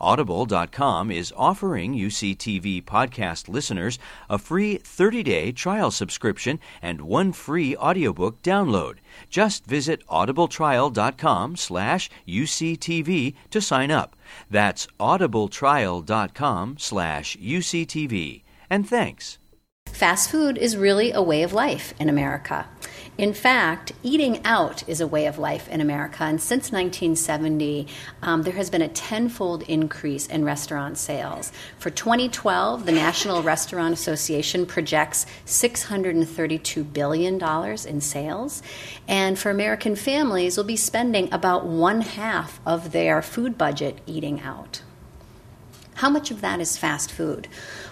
Audible.com is offering UCTV podcast listeners a free 30-day trial subscription and one free audiobook download. Just visit audibletrial.com slash UCTV to sign up. That's audibletrial.com slash UCTV. And thanks. Fast food is really a way of life in America. In fact, eating out is a way of life in America, and since 1970, um, there has been a tenfold increase in restaurant sales. For 2012, the National Restaurant Association projects $632 billion in sales, and for American families, will be spending about one half of their food budget eating out. How much of that is fast food?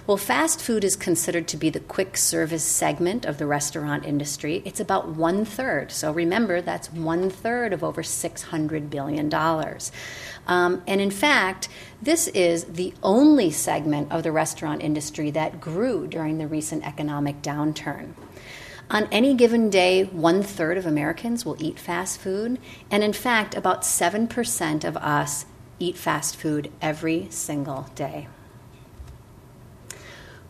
Well, fast food is considered to be the quick service segment of the restaurant industry. It's about one third. So remember, that's one third of over $600 billion. Um, and in fact, this is the only segment of the restaurant industry that grew during the recent economic downturn. On any given day, one third of Americans will eat fast food, and in fact, about 7% of us eat fast food every single day.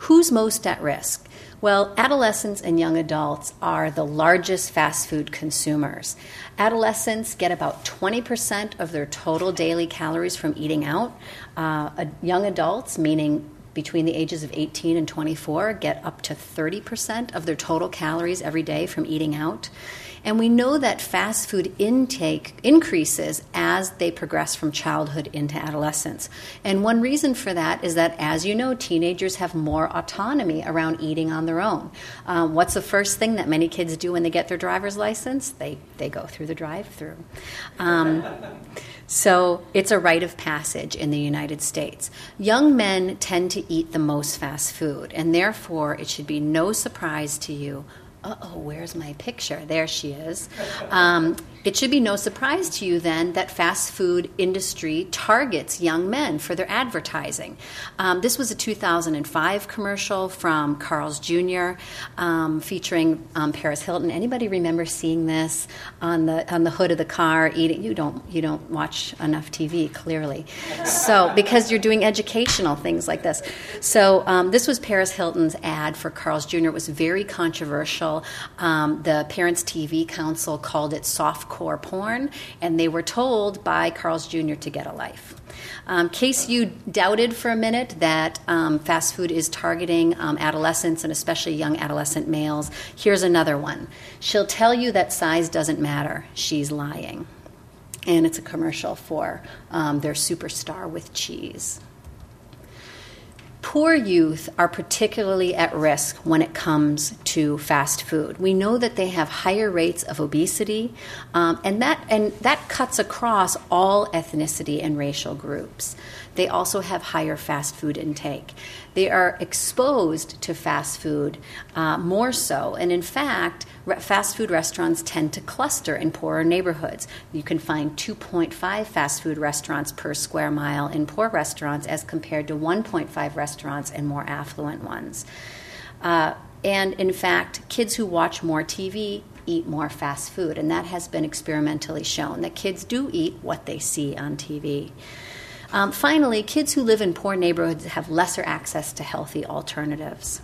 Who's most at risk? Well, adolescents and young adults are the largest fast food consumers. Adolescents get about 20% of their total daily calories from eating out. Uh, young adults, meaning between the ages of 18 and 24, get up to 30% of their total calories every day from eating out. And we know that fast food intake increases as they progress from childhood into adolescence. And one reason for that is that, as you know, teenagers have more autonomy around eating on their own. Um, what's the first thing that many kids do when they get their driver's license? They, they go through the drive through. Um, so it's a rite of passage in the United States. Young men tend to eat the most fast food, and therefore it should be no surprise to you uh oh, where's my picture? There she is. Um, it should be no surprise to you then that fast food industry targets young men for their advertising. Um, this was a 2005 commercial from Carl's Jr. Um, featuring um, Paris Hilton. Anybody remember seeing this on the on the hood of the car eating? You don't you don't watch enough TV clearly, so because you're doing educational things like this. So um, this was Paris Hilton's ad for Carl's Jr. It was very controversial. Um, the Parents TV Council called it soft core porn, and they were told by Carl's Jr. to get a life. Um, case you doubted for a minute that um, fast food is targeting um, adolescents and especially young adolescent males, here's another one. She'll tell you that size doesn't matter. She's lying. And it's a commercial for um, their superstar with cheese. Poor youth are particularly at risk when it comes to fast food. We know that they have higher rates of obesity, um, and that and that cuts across all ethnicity and racial groups. They also have higher fast food intake. They are exposed to fast food uh, more so, and in fact, fast food restaurants tend to cluster in poorer neighborhoods. You can find 2.5 fast food restaurants per square mile in poor restaurants as compared to 1.5 restaurants in more affluent ones. Uh, and in fact, kids who watch more TV eat more fast food, and that has been experimentally shown that kids do eat what they see on TV. Um, finally, kids who live in poor neighborhoods have lesser access to healthy alternatives.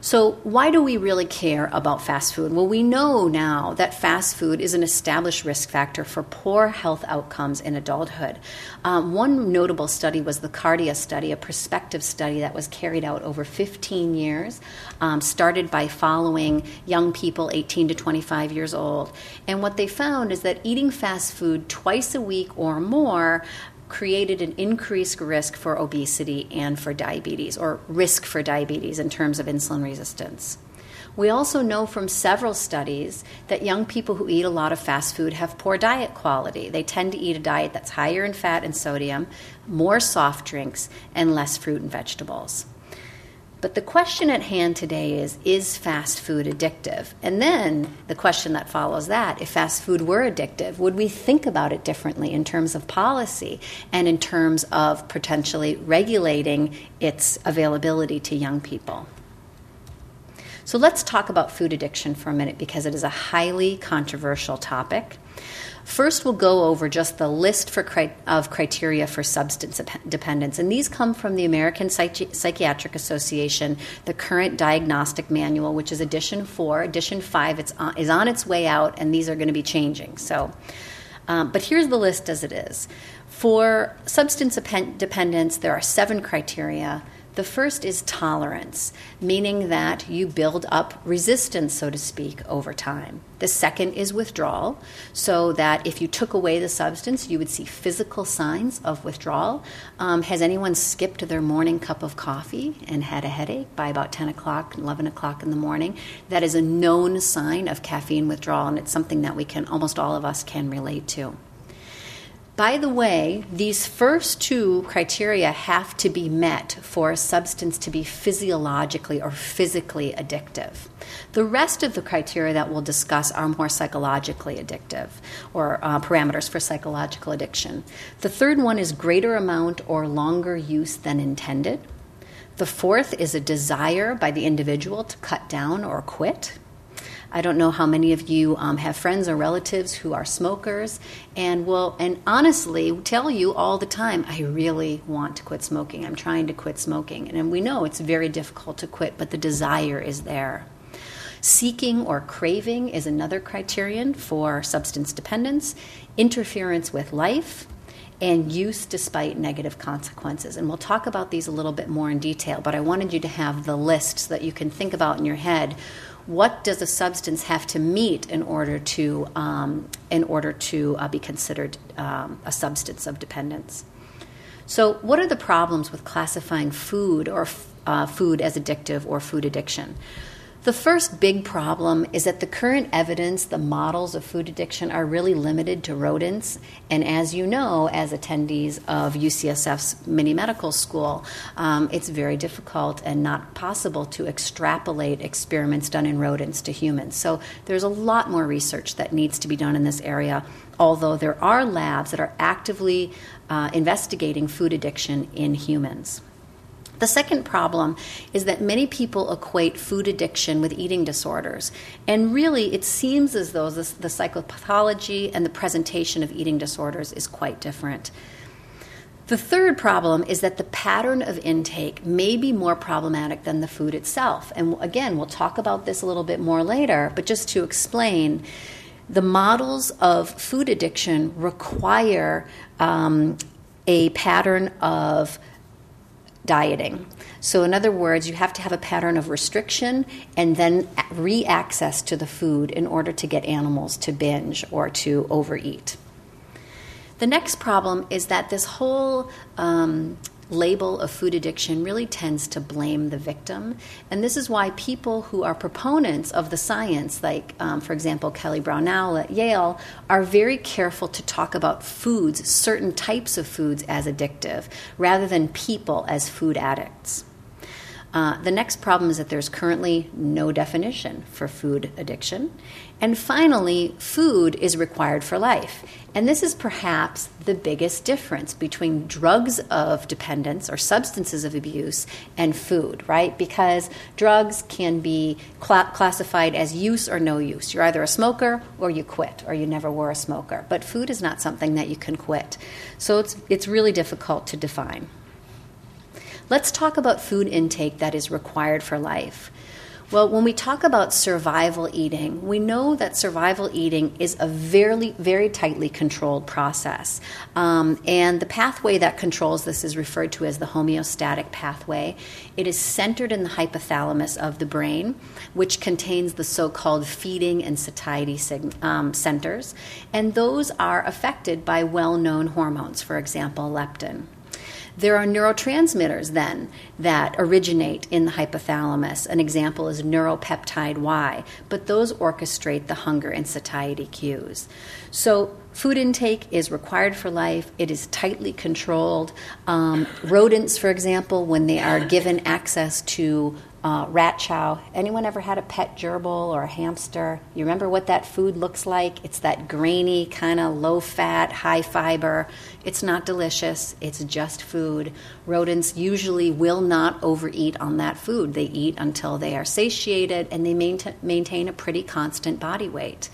So, why do we really care about fast food? Well, we know now that fast food is an established risk factor for poor health outcomes in adulthood. Um, one notable study was the Cardia study, a prospective study that was carried out over 15 years, um, started by following young people 18 to 25 years old. And what they found is that eating fast food twice a week or more created an increased risk for obesity and for diabetes, or risk for diabetes in terms of insulin resistance. We also know from several studies that young people who eat a lot of fast food have poor diet quality. They tend to eat a diet that's higher in fat and sodium, more soft drinks, and less fruit and vegetables. But the question at hand today is Is fast food addictive? And then the question that follows that if fast food were addictive, would we think about it differently in terms of policy and in terms of potentially regulating its availability to young people? So let's talk about food addiction for a minute because it is a highly controversial topic. First, we'll go over just the list for cri- of criteria for substance dependence, and these come from the American Psychi- Psychiatric Association, the current diagnostic manual, which is edition four. Edition five it's on, is on its way out, and these are going to be changing. So, um, but here's the list as it is. For substance dependence, there are seven criteria. The first is tolerance, meaning that you build up resistance, so to speak, over time. The second is withdrawal, so that if you took away the substance, you would see physical signs of withdrawal. Um, has anyone skipped their morning cup of coffee and had a headache by about 10 o'clock, 11 o'clock in the morning? That is a known sign of caffeine withdrawal, and it's something that we can, almost all of us can relate to. By the way, these first two criteria have to be met for a substance to be physiologically or physically addictive. The rest of the criteria that we'll discuss are more psychologically addictive or uh, parameters for psychological addiction. The third one is greater amount or longer use than intended. The fourth is a desire by the individual to cut down or quit. I don't know how many of you um, have friends or relatives who are smokers and will, and honestly, tell you all the time, I really want to quit smoking. I'm trying to quit smoking. And we know it's very difficult to quit, but the desire is there. Seeking or craving is another criterion for substance dependence, interference with life, and use despite negative consequences. And we'll talk about these a little bit more in detail, but I wanted you to have the list so that you can think about in your head what does a substance have to meet in order to um, in order to uh, be considered um, a substance of dependence? So, what are the problems with classifying food or uh, food as addictive or food addiction? The first big problem is that the current evidence, the models of food addiction, are really limited to rodents. And as you know, as attendees of UCSF's mini medical school, um, it's very difficult and not possible to extrapolate experiments done in rodents to humans. So there's a lot more research that needs to be done in this area, although there are labs that are actively uh, investigating food addiction in humans. The second problem is that many people equate food addiction with eating disorders. And really, it seems as though this, the psychopathology and the presentation of eating disorders is quite different. The third problem is that the pattern of intake may be more problematic than the food itself. And again, we'll talk about this a little bit more later, but just to explain, the models of food addiction require um, a pattern of dieting. So, in other words, you have to have a pattern of restriction and then re access to the food in order to get animals to binge or to overeat. The next problem is that this whole um, label of food addiction really tends to blame the victim. And this is why people who are proponents of the science, like, um, for example, Kelly Brownell at Yale, are very careful to talk about foods, certain types of foods, as addictive, rather than people as food addicts. Uh, the next problem is that there's currently no definition for food addiction. And finally, food is required for life. And this is perhaps the biggest difference between drugs of dependence or substances of abuse and food, right? Because drugs can be cl- classified as use or no use. You're either a smoker or you quit, or you never were a smoker. But food is not something that you can quit. So it's, it's really difficult to define. Let's talk about food intake that is required for life. Well, when we talk about survival eating, we know that survival eating is a very, very tightly controlled process. Um, and the pathway that controls this is referred to as the homeostatic pathway. It is centered in the hypothalamus of the brain, which contains the so called feeding and satiety sig- um, centers. And those are affected by well known hormones, for example, leptin. There are neurotransmitters then that originate in the hypothalamus. An example is neuropeptide Y, but those orchestrate the hunger and satiety cues. So, food intake is required for life, it is tightly controlled. Um, rodents, for example, when they are given access to uh, rat chow. Anyone ever had a pet gerbil or a hamster? You remember what that food looks like? It's that grainy, kind of low fat, high fiber. It's not delicious, it's just food. Rodents usually will not overeat on that food. They eat until they are satiated and they maintain, maintain a pretty constant body weight.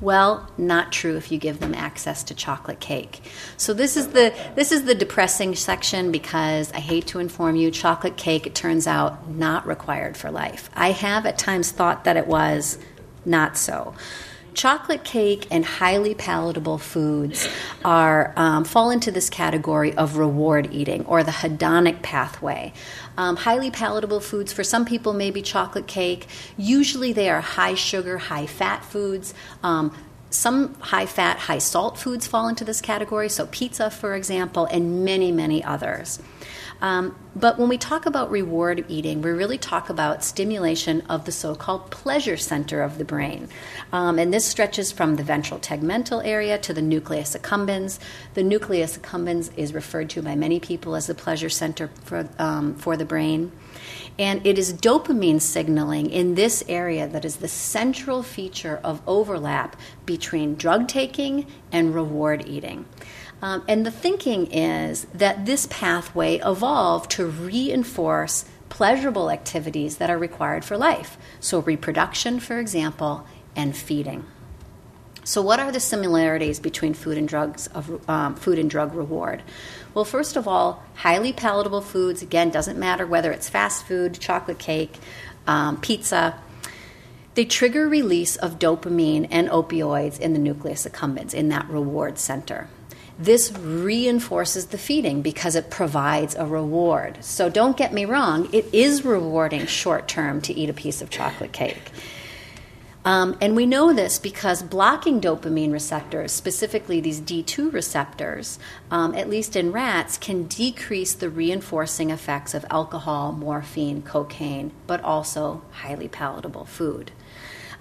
Well, not true if you give them access to chocolate cake. So this is the this is the depressing section because I hate to inform you, chocolate cake it turns out not required for life. I have at times thought that it was not so. Chocolate cake and highly palatable foods are um, fall into this category of reward eating or the hedonic pathway. Um, highly palatable foods for some people may be chocolate cake. Usually they are high sugar, high fat foods. Um, some high fat, high salt foods fall into this category, so pizza, for example, and many, many others. Um, but when we talk about reward eating, we really talk about stimulation of the so called pleasure center of the brain. Um, and this stretches from the ventral tegmental area to the nucleus accumbens. The nucleus accumbens is referred to by many people as the pleasure center for, um, for the brain. And it is dopamine signaling in this area that is the central feature of overlap between drug taking and reward eating. Um, and the thinking is that this pathway evolved to reinforce pleasurable activities that are required for life. So, reproduction, for example, and feeding. So, what are the similarities between food and drugs of um, food and drug reward? Well, first of all, highly palatable foods. Again, doesn't matter whether it's fast food, chocolate cake, um, pizza. They trigger release of dopamine and opioids in the nucleus accumbens, in that reward center. This reinforces the feeding because it provides a reward. So don't get me wrong, it is rewarding short term to eat a piece of chocolate cake. Um, and we know this because blocking dopamine receptors, specifically these D2 receptors, um, at least in rats, can decrease the reinforcing effects of alcohol, morphine, cocaine, but also highly palatable food.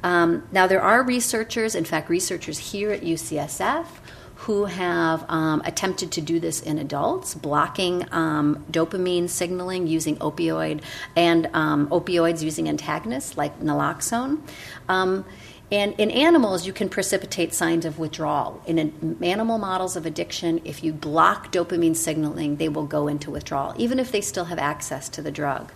Um, now, there are researchers, in fact, researchers here at UCSF, who have um, attempted to do this in adults, blocking um, dopamine signaling using opioid and um, opioids using antagonists like naloxone. Um, and in animals, you can precipitate signs of withdrawal. In animal models of addiction, if you block dopamine signaling, they will go into withdrawal, even if they still have access to the drug.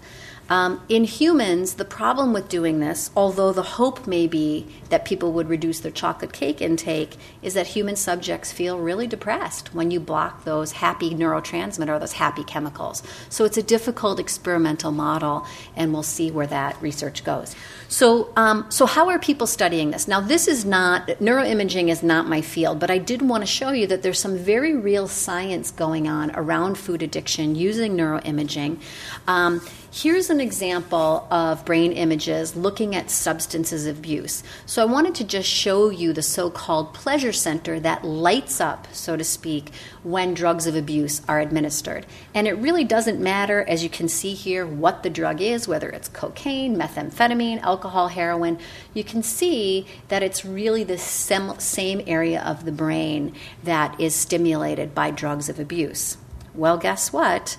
Um, in humans, the problem with doing this, although the hope may be that people would reduce their chocolate cake intake, is that human subjects feel really depressed when you block those happy neurotransmitter, those happy chemicals. So it's a difficult experimental model, and we'll see where that research goes. So, um, so how are people studying this? Now, this is not neuroimaging is not my field, but I did want to show you that there's some very real science going on around food addiction using neuroimaging. Um, Here's an example of brain images looking at substances abuse. So I wanted to just show you the so called pleasure center that lights up, so to speak, when drugs of abuse are administered. And it really doesn't matter, as you can see here, what the drug is, whether it's cocaine, methamphetamine, alcohol, heroin. You can see that it's really the same area of the brain that is stimulated by drugs of abuse. Well, guess what?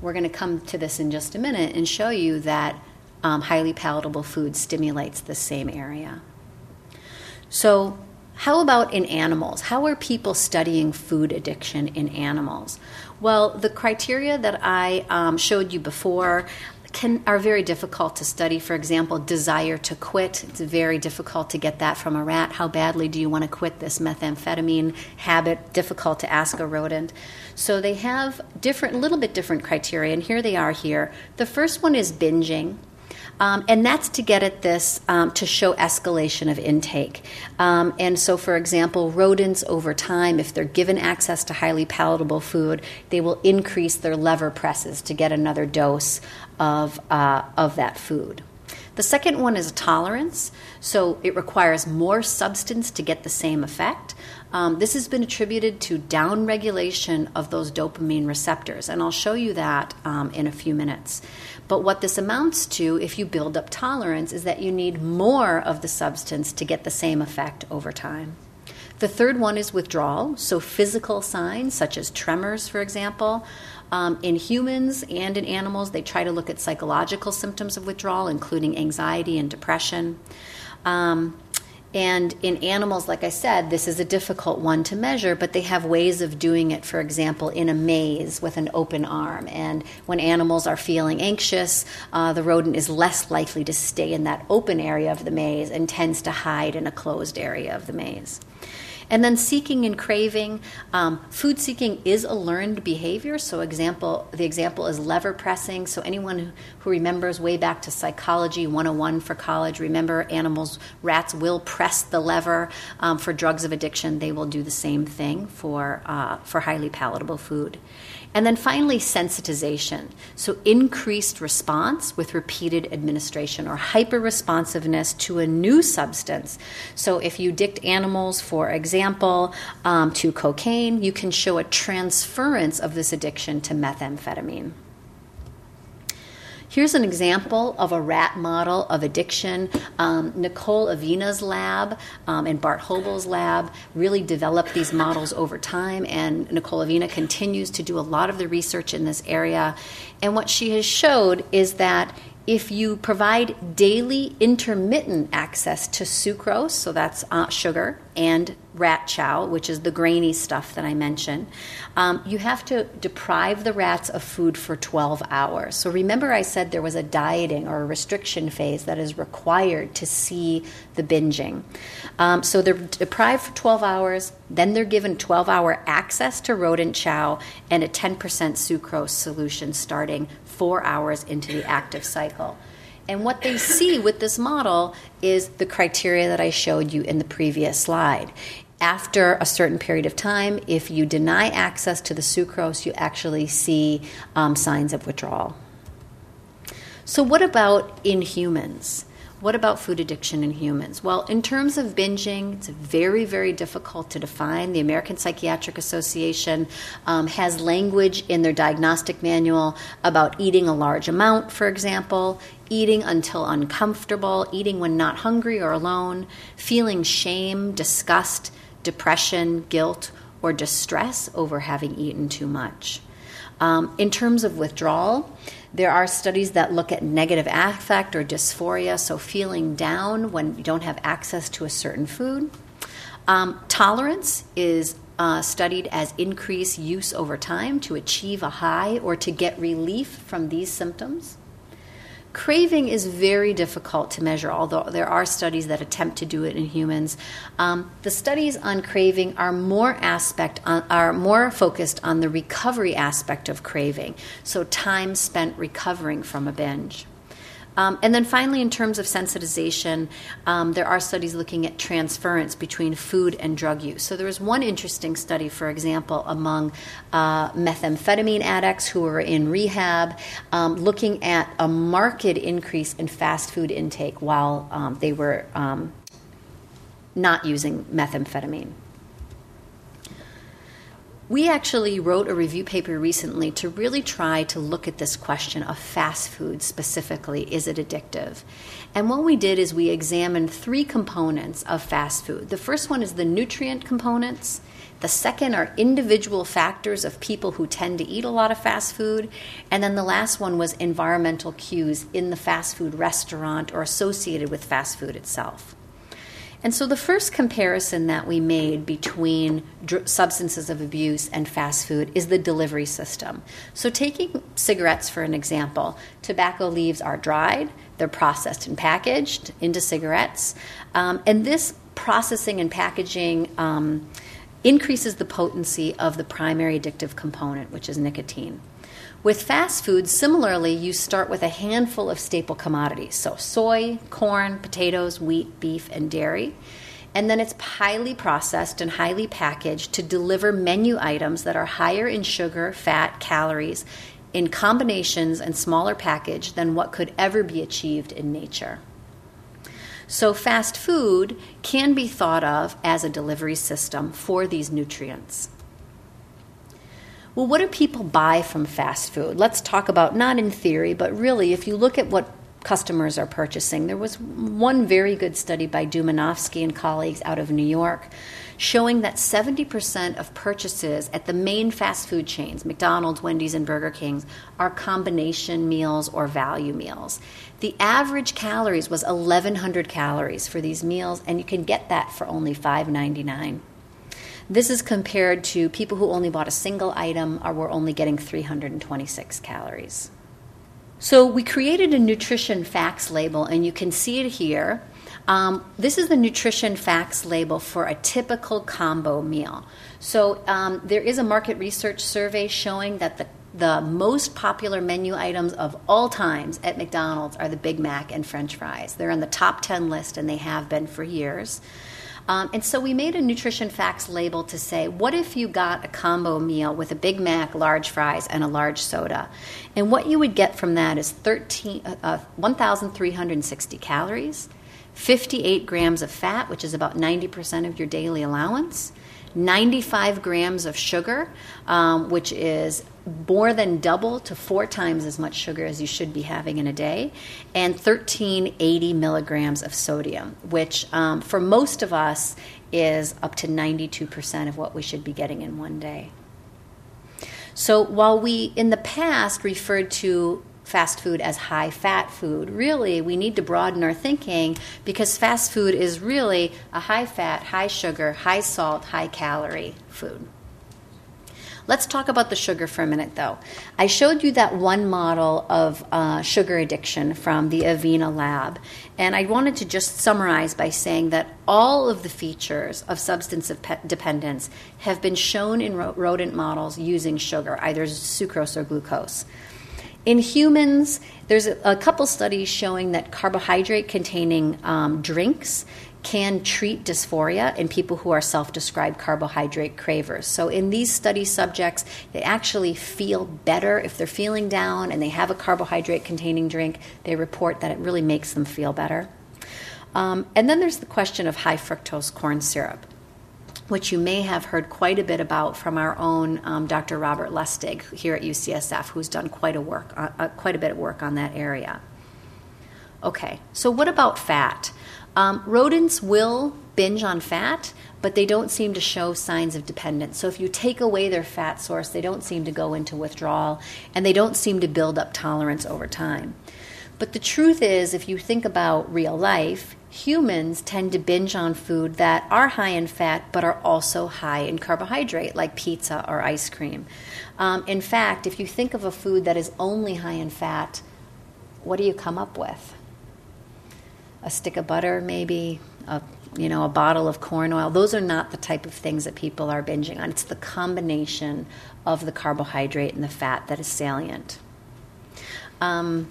We're going to come to this in just a minute and show you that um, highly palatable food stimulates the same area. So, how about in animals? How are people studying food addiction in animals? Well, the criteria that I um, showed you before can, are very difficult to study. For example, desire to quit. It's very difficult to get that from a rat. How badly do you want to quit this methamphetamine habit? Difficult to ask a rodent. So they have different, a little bit different criteria, and here they are here. The first one is binging. Um, and that's to get at this um, to show escalation of intake. Um, and so, for example, rodents over time, if they're given access to highly palatable food, they will increase their lever presses to get another dose of, uh, of that food. The second one is tolerance. So it requires more substance to get the same effect. Um, this has been attributed to downregulation of those dopamine receptors, and I'll show you that um, in a few minutes. But what this amounts to, if you build up tolerance, is that you need more of the substance to get the same effect over time. The third one is withdrawal, so physical signs such as tremors, for example. Um, in humans and in animals, they try to look at psychological symptoms of withdrawal, including anxiety and depression. Um, and in animals, like I said, this is a difficult one to measure, but they have ways of doing it, for example, in a maze with an open arm. And when animals are feeling anxious, uh, the rodent is less likely to stay in that open area of the maze and tends to hide in a closed area of the maze. And then seeking and craving. Um, food seeking is a learned behavior. So, example, the example is lever pressing. So, anyone who remembers way back to psychology 101 for college, remember animals, rats will press the lever um, for drugs of addiction. They will do the same thing for uh, for highly palatable food. And then finally, sensitization. So, increased response with repeated administration or hyper responsiveness to a new substance. So, if you addict animals, for example, um, to cocaine, you can show a transference of this addiction to methamphetamine. Here's an example of a rat model of addiction. Um, Nicole Avena's lab um, and Bart Hoebel's lab really developed these models over time, and Nicole Avena continues to do a lot of the research in this area. And what she has showed is that if you provide daily intermittent access to sucrose, so that's uh, sugar, and rat chow, which is the grainy stuff that I mentioned, um, you have to deprive the rats of food for 12 hours. So remember, I said there was a dieting or a restriction phase that is required to see the binging. Um, so they're deprived for 12 hours, then they're given 12 hour access to rodent chow and a 10% sucrose solution starting four hours into the active cycle. And what they see with this model is the criteria that I showed you in the previous slide. After a certain period of time, if you deny access to the sucrose, you actually see um, signs of withdrawal. So, what about in humans? What about food addiction in humans? Well, in terms of binging, it's very, very difficult to define. The American Psychiatric Association um, has language in their diagnostic manual about eating a large amount, for example, eating until uncomfortable, eating when not hungry or alone, feeling shame, disgust, depression, guilt, or distress over having eaten too much. Um, in terms of withdrawal, there are studies that look at negative affect or dysphoria, so feeling down when you don't have access to a certain food. Um, tolerance is uh, studied as increased use over time to achieve a high or to get relief from these symptoms. Craving is very difficult to measure, although there are studies that attempt to do it in humans. Um, the studies on craving are more aspect on, are more focused on the recovery aspect of craving, so time spent recovering from a binge. Um, and then finally, in terms of sensitization, um, there are studies looking at transference between food and drug use. So there was one interesting study, for example, among uh, methamphetamine addicts who were in rehab, um, looking at a marked increase in fast food intake while um, they were um, not using methamphetamine. We actually wrote a review paper recently to really try to look at this question of fast food specifically. Is it addictive? And what we did is we examined three components of fast food. The first one is the nutrient components. The second are individual factors of people who tend to eat a lot of fast food. And then the last one was environmental cues in the fast food restaurant or associated with fast food itself. And so the first comparison that we made between dr- substances of abuse and fast food is the delivery system. So, taking cigarettes for an example, tobacco leaves are dried, they're processed and packaged into cigarettes. Um, and this processing and packaging um, increases the potency of the primary addictive component, which is nicotine. With fast food, similarly, you start with a handful of staple commodities so soy, corn, potatoes, wheat, beef, and dairy. And then it's highly processed and highly packaged to deliver menu items that are higher in sugar, fat, calories, in combinations and smaller package than what could ever be achieved in nature. So, fast food can be thought of as a delivery system for these nutrients. Well, what do people buy from fast food? Let's talk about, not in theory, but really, if you look at what customers are purchasing, there was one very good study by Dumanovsky and colleagues out of New York showing that 70% of purchases at the main fast food chains, McDonald's, Wendy's, and Burger King's, are combination meals or value meals. The average calories was 1,100 calories for these meals, and you can get that for only $5.99. This is compared to people who only bought a single item or were only getting 326 calories. So we created a nutrition facts label, and you can see it here. Um, this is the nutrition facts label for a typical combo meal. So um, there is a market research survey showing that the the most popular menu items of all times at McDonald's are the Big Mac and French fries. They're on the top 10 list and they have been for years. Um, and so we made a nutrition facts label to say, what if you got a combo meal with a Big Mac, large fries, and a large soda? And what you would get from that is 13, uh, uh 1,360 calories, 58 grams of fat, which is about 90% of your daily allowance, 95 grams of sugar, um, which is more than double to four times as much sugar as you should be having in a day, and 1380 milligrams of sodium, which um, for most of us is up to 92% of what we should be getting in one day. So while we in the past referred to fast food as high fat food. Really, we need to broaden our thinking because fast food is really a high fat, high sugar, high salt, high calorie food. Let's talk about the sugar for a minute, though. I showed you that one model of uh, sugar addiction from the Avena lab, and I wanted to just summarize by saying that all of the features of substance dependence have been shown in rodent models using sugar, either sucrose or glucose. In humans, there's a, a couple studies showing that carbohydrate containing um, drinks can treat dysphoria in people who are self described carbohydrate cravers. So, in these study subjects, they actually feel better if they're feeling down and they have a carbohydrate containing drink. They report that it really makes them feel better. Um, and then there's the question of high fructose corn syrup which you may have heard quite a bit about from our own um, Dr. Robert Lustig here at UCSF, who's done quite a work, uh, uh, quite a bit of work on that area. Okay, so what about fat? Um, rodents will binge on fat, but they don't seem to show signs of dependence. So if you take away their fat source, they don't seem to go into withdrawal, and they don't seem to build up tolerance over time. But the truth is, if you think about real life, humans tend to binge on food that are high in fat but are also high in carbohydrate, like pizza or ice cream. Um, in fact, if you think of a food that is only high in fat, what do you come up with? A stick of butter, maybe, a you know, a bottle of corn oil. Those are not the type of things that people are binging on. It's the combination of the carbohydrate and the fat that is salient. Um,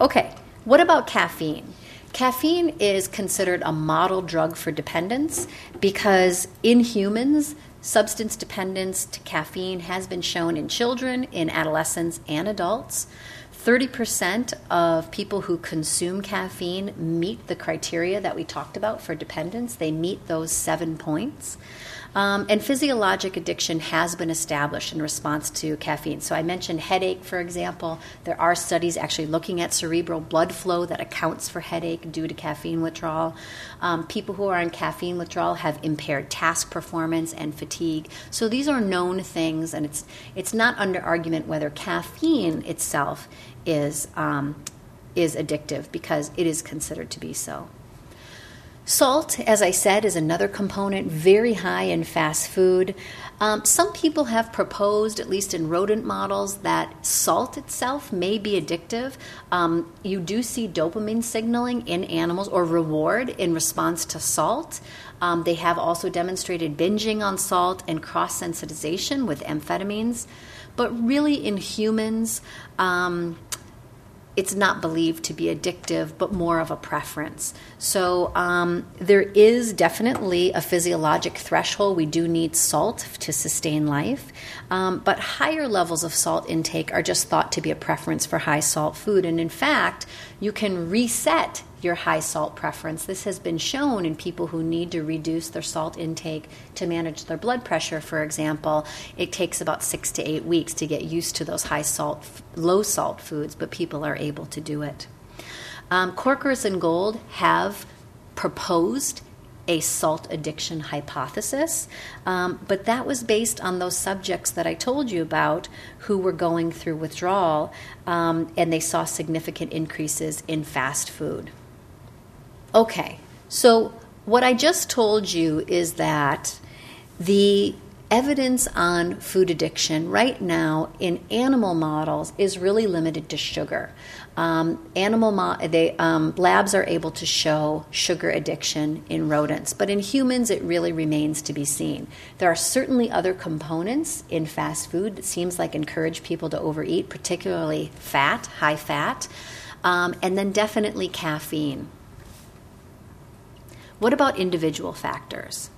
okay, what about caffeine? Caffeine is considered a model drug for dependence because in humans, substance dependence to caffeine has been shown in children, in adolescents, and adults. 30% of people who consume caffeine meet the criteria that we talked about for dependence. They meet those seven points. Um, and physiologic addiction has been established in response to caffeine. So I mentioned headache, for example. There are studies actually looking at cerebral blood flow that accounts for headache due to caffeine withdrawal. Um, people who are on caffeine withdrawal have impaired task performance and fatigue. So these are known things, and it's it's not under argument whether caffeine itself is um, is addictive because it is considered to be so. Salt, as I said, is another component very high in fast food. Um, some people have proposed, at least in rodent models, that salt itself may be addictive. Um, you do see dopamine signaling in animals or reward in response to salt. Um, they have also demonstrated binging on salt and cross sensitization with amphetamines. But really, in humans, um, it's not believed to be addictive, but more of a preference. So um, there is definitely a physiologic threshold. We do need salt to sustain life, um, but higher levels of salt intake are just thought to be a preference for high salt food. And in fact, you can reset your high salt preference. This has been shown in people who need to reduce their salt intake to manage their blood pressure, for example. It takes about six to eight weeks to get used to those high salt, low salt foods, but people are able to do it. Um, Cocores and Gold have proposed a salt addiction hypothesis, um, but that was based on those subjects that I told you about who were going through withdrawal um, and they saw significant increases in fast food. Okay, so what I just told you is that the evidence on food addiction right now in animal models is really limited to sugar. Um, animal mo- they, um, labs are able to show sugar addiction in rodents, but in humans it really remains to be seen. There are certainly other components in fast food that seems like encourage people to overeat, particularly fat, high fat, um, and then definitely caffeine. What about individual factors?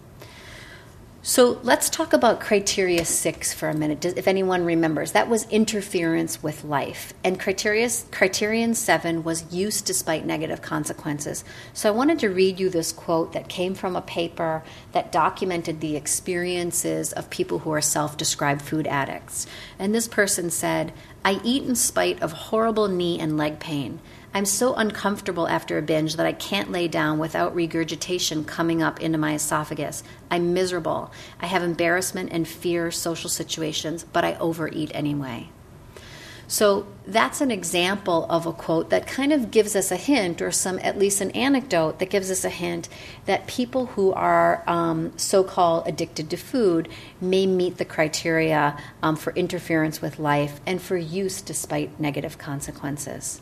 So let's talk about criteria six for a minute, if anyone remembers. That was interference with life. And criteria, criterion seven was use despite negative consequences. So I wanted to read you this quote that came from a paper that documented the experiences of people who are self described food addicts. And this person said, I eat in spite of horrible knee and leg pain. I'm so uncomfortable after a binge that I can't lay down without regurgitation coming up into my esophagus. I'm miserable. I have embarrassment and fear social situations, but I overeat anyway. So that's an example of a quote that kind of gives us a hint, or some at least an anecdote that gives us a hint that people who are um, so called addicted to food may meet the criteria um, for interference with life and for use despite negative consequences.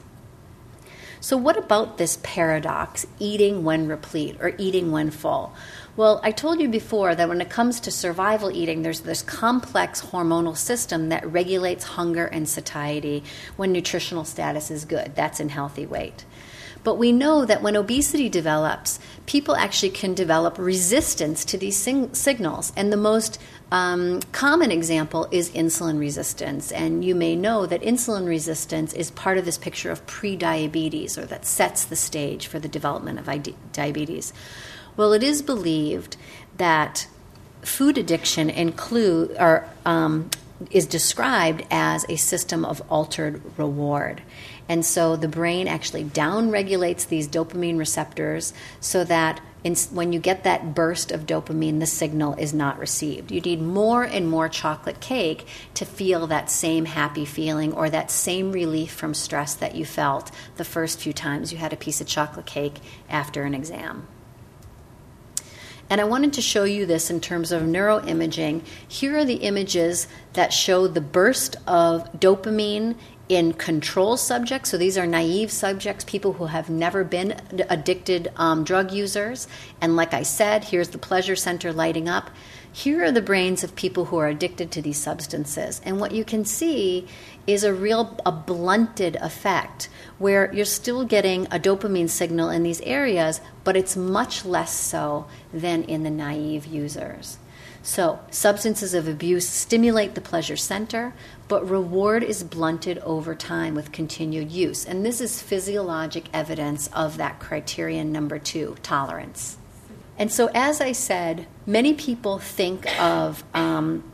So, what about this paradox, eating when replete or eating when full? Well, I told you before that when it comes to survival eating, there's this complex hormonal system that regulates hunger and satiety when nutritional status is good. That's in healthy weight. But we know that when obesity develops, people actually can develop resistance to these sing- signals. And the most um, common example is insulin resistance. And you may know that insulin resistance is part of this picture of prediabetes, or that sets the stage for the development of diabetes. Well, it is believed that food addiction include or um, is described as a system of altered reward. And so the brain actually downregulates these dopamine receptors so that in, when you get that burst of dopamine, the signal is not received. You need more and more chocolate cake to feel that same happy feeling or that same relief from stress that you felt the first few times you had a piece of chocolate cake after an exam. And I wanted to show you this in terms of neuroimaging. Here are the images that show the burst of dopamine in control subjects. So these are naive subjects, people who have never been addicted um, drug users. And like I said, here's the pleasure center lighting up. Here are the brains of people who are addicted to these substances. And what you can see is a real a blunted effect where you're still getting a dopamine signal in these areas, but it's much less so than in the naive users. So, substances of abuse stimulate the pleasure center, but reward is blunted over time with continued use. And this is physiologic evidence of that criterion number two tolerance. And so, as I said, many people think of um,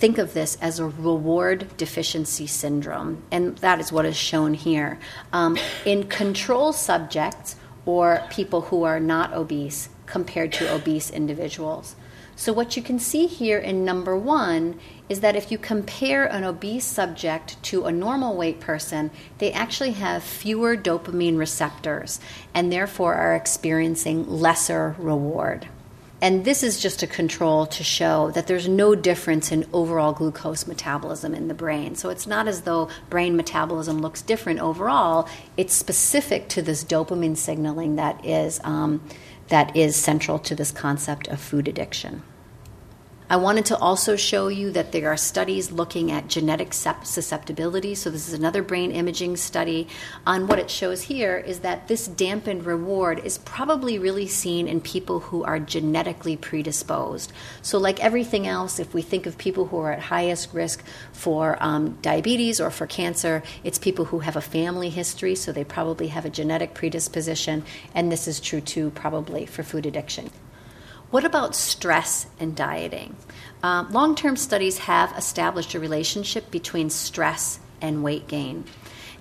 think of this as a reward deficiency syndrome, and that is what is shown here. Um, in control subjects or people who are not obese compared to obese individuals, so, what you can see here in number one is that if you compare an obese subject to a normal weight person, they actually have fewer dopamine receptors and therefore are experiencing lesser reward. And this is just a control to show that there's no difference in overall glucose metabolism in the brain. So it's not as though brain metabolism looks different overall, it's specific to this dopamine signaling that is, um, that is central to this concept of food addiction. I wanted to also show you that there are studies looking at genetic susceptibility. So, this is another brain imaging study. On what it shows here is that this dampened reward is probably really seen in people who are genetically predisposed. So, like everything else, if we think of people who are at highest risk for um, diabetes or for cancer, it's people who have a family history, so they probably have a genetic predisposition, and this is true too, probably for food addiction. What about stress and dieting? Uh, Long term studies have established a relationship between stress and weight gain.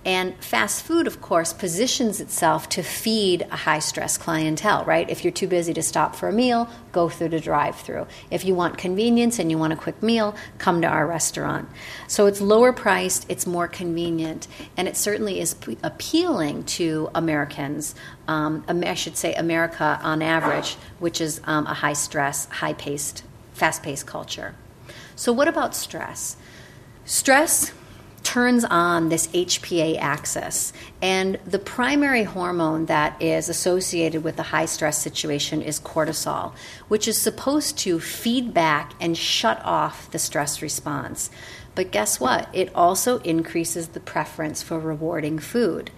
And fast food, of course, positions itself to feed a high stress clientele, right? If you're too busy to stop for a meal, go through the drive through. If you want convenience and you want a quick meal, come to our restaurant. So it's lower priced, it's more convenient, and it certainly is p- appealing to Americans. Um, I should say America on average, which is um, a high stress, high paced, fast paced culture. So, what about stress? Stress turns on this HPA axis. And the primary hormone that is associated with the high stress situation is cortisol, which is supposed to feed back and shut off the stress response. But guess what? It also increases the preference for rewarding food.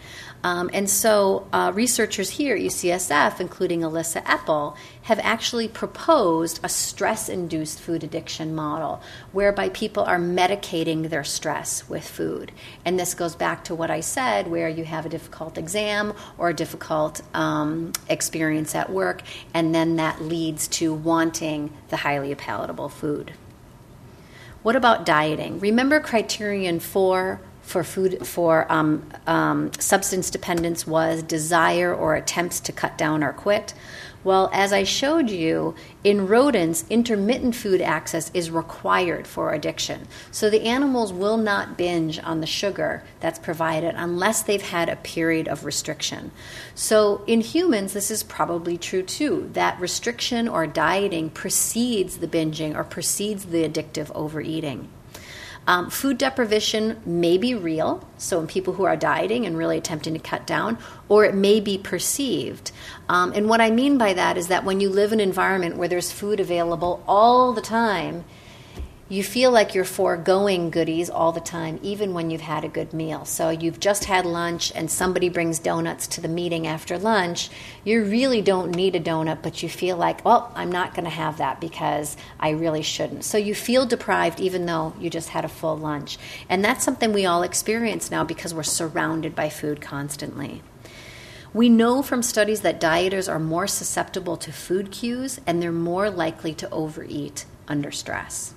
Um, and so, uh, researchers here at UCSF, including Elissa Epel, have actually proposed a stress induced food addiction model whereby people are medicating their stress with food. And this goes back to what I said, where you have a difficult exam or a difficult um, experience at work, and then that leads to wanting the highly palatable food. What about dieting? Remember criterion four for food for um, um, substance dependence was desire or attempts to cut down or quit. Well, as I showed you, in rodents, intermittent food access is required for addiction. So the animals will not binge on the sugar that's provided unless they've had a period of restriction. So in humans, this is probably true too that restriction or dieting precedes the binging or precedes the addictive overeating. Um, food deprivation may be real, so in people who are dieting and really attempting to cut down, or it may be perceived. Um, and what I mean by that is that when you live in an environment where there's food available all the time, you feel like you're foregoing goodies all the time, even when you've had a good meal. So you've just had lunch and somebody brings donuts to the meeting after lunch. You really don't need a donut, but you feel like, well, I'm not going to have that because I really shouldn't. So you feel deprived even though you just had a full lunch. And that's something we all experience now because we're surrounded by food constantly. We know from studies that dieters are more susceptible to food cues and they're more likely to overeat under stress.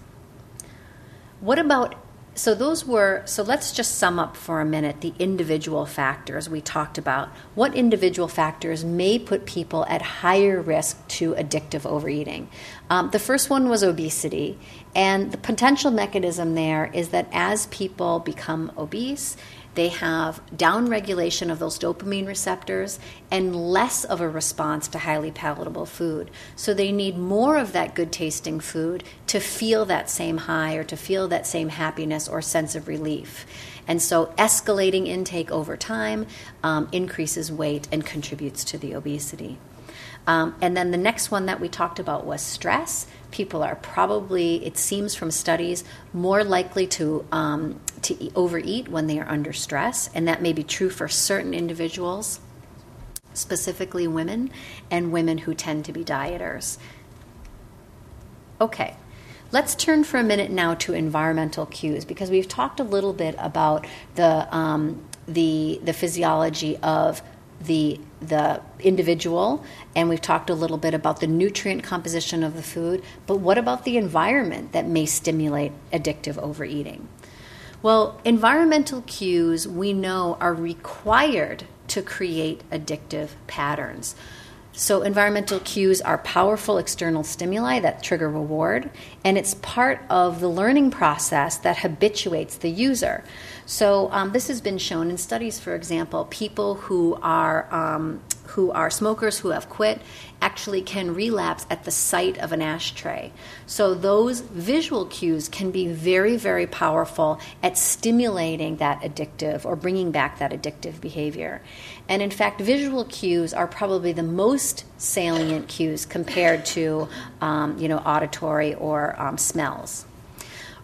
What about so those were so let's just sum up for a minute the individual factors we talked about. What individual factors may put people at higher risk to addictive overeating? Um, the first one was obesity. And the potential mechanism there is that as people become obese they have downregulation of those dopamine receptors and less of a response to highly palatable food. So they need more of that good tasting food to feel that same high or to feel that same happiness or sense of relief. And so escalating intake over time um, increases weight and contributes to the obesity. Um, and then the next one that we talked about was stress. People are probably, it seems from studies, more likely to um, to overeat when they are under stress, and that may be true for certain individuals, specifically women, and women who tend to be dieters. Okay, let's turn for a minute now to environmental cues because we've talked a little bit about the um, the the physiology of the the individual and we've talked a little bit about the nutrient composition of the food but what about the environment that may stimulate addictive overeating well, environmental cues we know are required to create addictive patterns. So, environmental cues are powerful external stimuli that trigger reward, and it's part of the learning process that habituates the user. So, um, this has been shown in studies, for example, people who are um, who are smokers who have quit actually can relapse at the sight of an ashtray. So those visual cues can be very, very powerful at stimulating that addictive or bringing back that addictive behavior. And in fact, visual cues are probably the most salient cues compared to, um, you know, auditory or um, smells.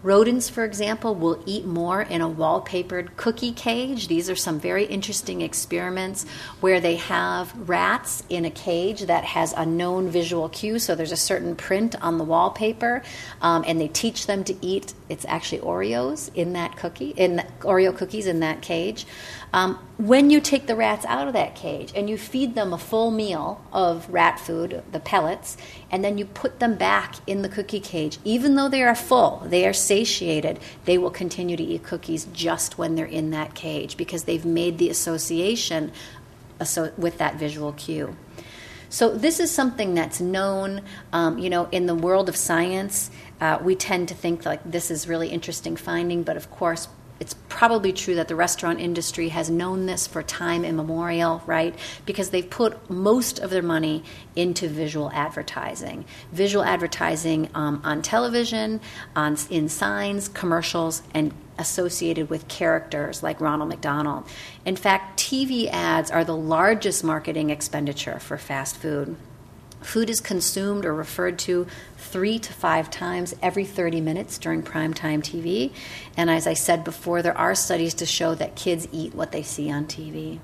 Rodents, for example, will eat more in a wallpapered cookie cage. These are some very interesting experiments where they have rats in a cage that has a known visual cue. So there's a certain print on the wallpaper, um, and they teach them to eat. It's actually Oreos in that cookie, in the, Oreo cookies in that cage. Um, when you take the rats out of that cage and you feed them a full meal of rat food, the pellets, and then you put them back in the cookie cage, even though they are full, they are satiated, they will continue to eat cookies just when they're in that cage because they've made the association with that visual cue. So this is something that's known, um, you know, in the world of science. Uh, we tend to think like this is really interesting finding, but of course, it's probably true that the restaurant industry has known this for time immemorial, right? Because they've put most of their money into visual advertising. Visual advertising um, on television, on, in signs, commercials, and associated with characters like Ronald McDonald. In fact, TV ads are the largest marketing expenditure for fast food. Food is consumed or referred to three to five times every 30 minutes during primetime TV. And as I said before, there are studies to show that kids eat what they see on TV.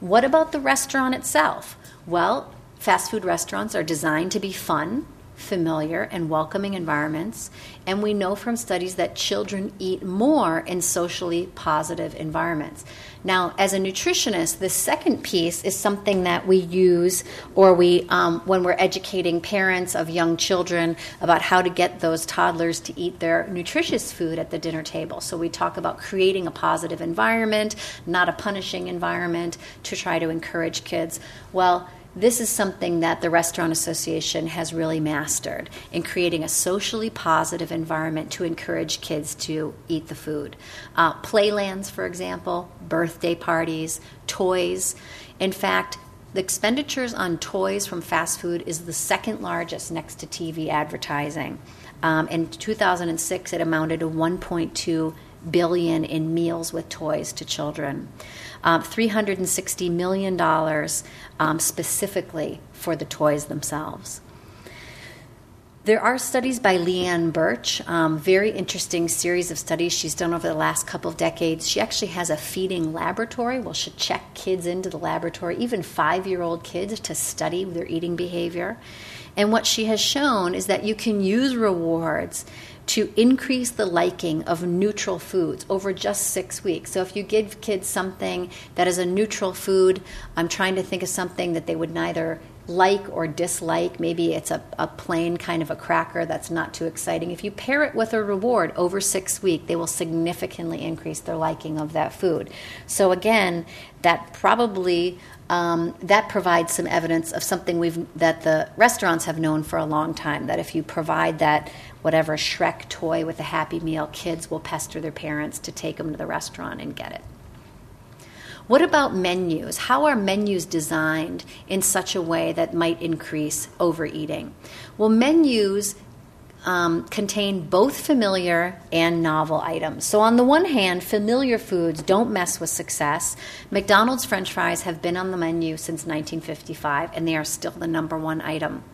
What about the restaurant itself? Well, fast food restaurants are designed to be fun familiar, and welcoming environments. And we know from studies that children eat more in socially positive environments. Now, as a nutritionist, the second piece is something that we use or we, um, when we're educating parents of young children about how to get those toddlers to eat their nutritious food at the dinner table. So we talk about creating a positive environment, not a punishing environment, to try to encourage kids. Well, this is something that the Restaurant Association has really mastered in creating a socially positive environment to encourage kids to eat the food. Uh, playlands, for example, birthday parties, toys. In fact, the expenditures on toys from fast food is the second largest next to TV advertising. Um, in 2006, it amounted to 1.2 billion in meals with toys to children um, $360 million um, specifically for the toys themselves. There are studies by Leann Birch, um, very interesting series of studies she's done over the last couple of decades. She actually has a feeding laboratory. Well, she check kids into the laboratory, even five year old kids, to study their eating behavior. And what she has shown is that you can use rewards to increase the liking of neutral foods over just six weeks. So if you give kids something that is a neutral food, I'm trying to think of something that they would neither like or dislike. Maybe it's a, a plain kind of a cracker that's not too exciting. If you pair it with a reward over six weeks, they will significantly increase their liking of that food. So again, that probably um, that provides some evidence of something we've that the restaurants have known for a long time. That if you provide that whatever Shrek toy with a Happy Meal, kids will pester their parents to take them to the restaurant and get it. What about menus? How are menus designed in such a way that might increase overeating? Well, menus um, contain both familiar and novel items. So, on the one hand, familiar foods don't mess with success. McDonald's french fries have been on the menu since 1955, and they are still the number one item.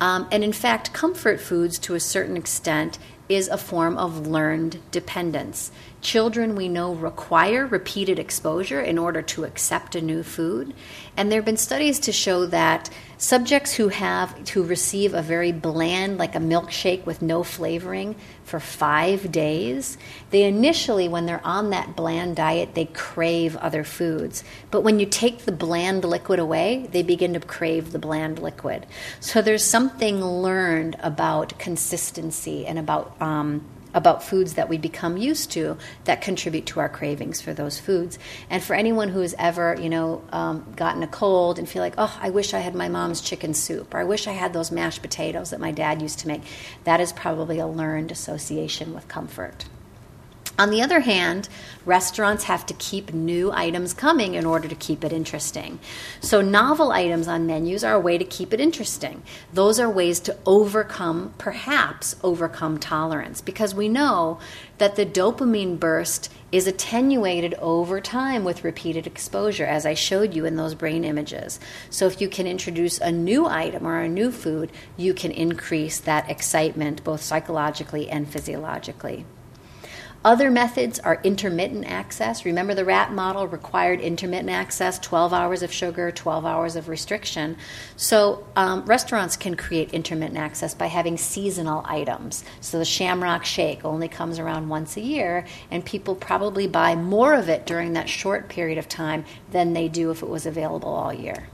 Um, and in fact, comfort foods, to a certain extent, is a form of learned dependence. Children we know require repeated exposure in order to accept a new food. And there have been studies to show that subjects who have who receive a very bland like a milkshake with no flavoring for 5 days, they initially when they're on that bland diet, they crave other foods. But when you take the bland liquid away, they begin to crave the bland liquid. So there's something learned about consistency and about um, about foods that we become used to that contribute to our cravings for those foods. And for anyone who has ever, you know, um, gotten a cold and feel like, oh, I wish I had my mom's chicken soup, or I wish I had those mashed potatoes that my dad used to make, that is probably a learned association with comfort. On the other hand, restaurants have to keep new items coming in order to keep it interesting. So, novel items on menus are a way to keep it interesting. Those are ways to overcome, perhaps overcome tolerance, because we know that the dopamine burst is attenuated over time with repeated exposure, as I showed you in those brain images. So, if you can introduce a new item or a new food, you can increase that excitement both psychologically and physiologically. Other methods are intermittent access. Remember, the rat model required intermittent access 12 hours of sugar, 12 hours of restriction. So, um, restaurants can create intermittent access by having seasonal items. So, the shamrock shake only comes around once a year, and people probably buy more of it during that short period of time than they do if it was available all year.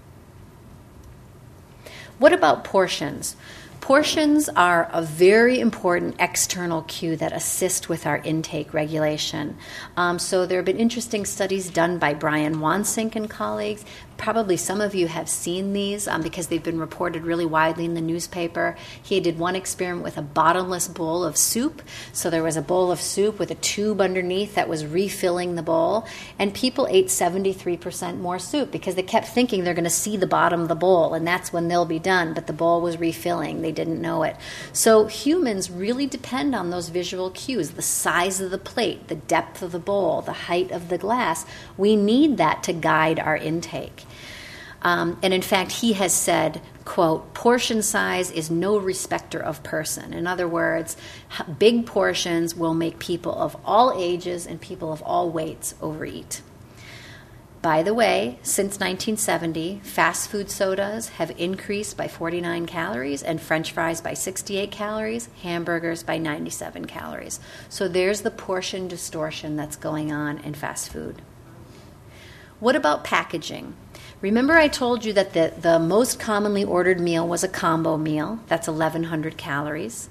What about portions? Portions are a very important external cue that assist with our intake regulation. Um, so, there have been interesting studies done by Brian Wansink and colleagues probably some of you have seen these um, because they've been reported really widely in the newspaper. He did one experiment with a bottomless bowl of soup. So there was a bowl of soup with a tube underneath that was refilling the bowl, and people ate 73% more soup because they kept thinking they're going to see the bottom of the bowl, and that's when they'll be done. But the bowl was refilling, they didn't know it. So humans really depend on those visual cues the size of the plate, the depth of the bowl, the height of the glass. We need that to guide our intake. Um, and in fact, he has said, quote, portion size is no respecter of person. In other words, big portions will make people of all ages and people of all weights overeat. By the way, since 1970, fast food sodas have increased by 49 calories and french fries by 68 calories, hamburgers by 97 calories. So there's the portion distortion that's going on in fast food. What about packaging? Remember, I told you that the, the most commonly ordered meal was a combo meal. That's 1,100 calories.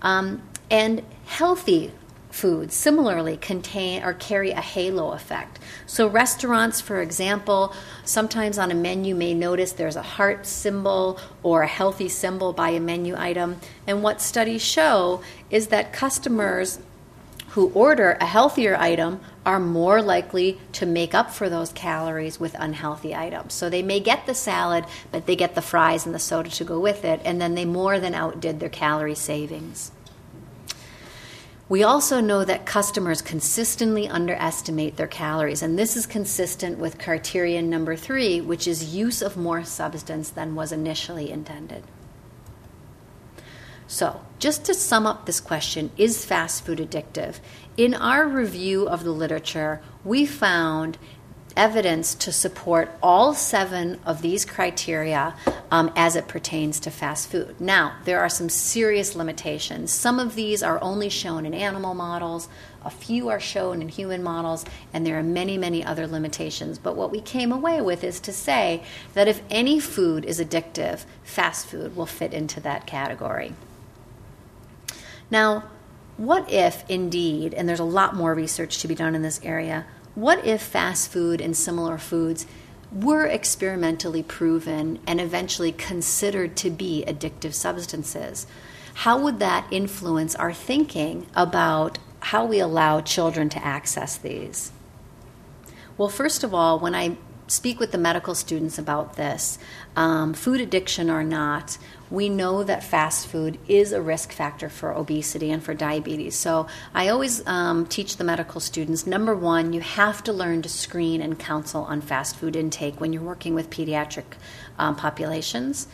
Um, and healthy foods similarly contain or carry a halo effect. So, restaurants, for example, sometimes on a menu may notice there's a heart symbol or a healthy symbol by a menu item. And what studies show is that customers who order a healthier item are more likely to make up for those calories with unhealthy items. So they may get the salad, but they get the fries and the soda to go with it, and then they more than outdid their calorie savings. We also know that customers consistently underestimate their calories, and this is consistent with criterion number three, which is use of more substance than was initially intended. So, just to sum up this question is fast food addictive? In our review of the literature, we found evidence to support all seven of these criteria um, as it pertains to fast food. Now, there are some serious limitations. Some of these are only shown in animal models, a few are shown in human models, and there are many, many other limitations. But what we came away with is to say that if any food is addictive, fast food will fit into that category. Now, what if indeed, and there's a lot more research to be done in this area, what if fast food and similar foods were experimentally proven and eventually considered to be addictive substances? How would that influence our thinking about how we allow children to access these? Well, first of all, when I speak with the medical students about this, um, food addiction or not, we know that fast food is a risk factor for obesity and for diabetes. So I always um, teach the medical students number one, you have to learn to screen and counsel on fast food intake when you're working with pediatric um, populations.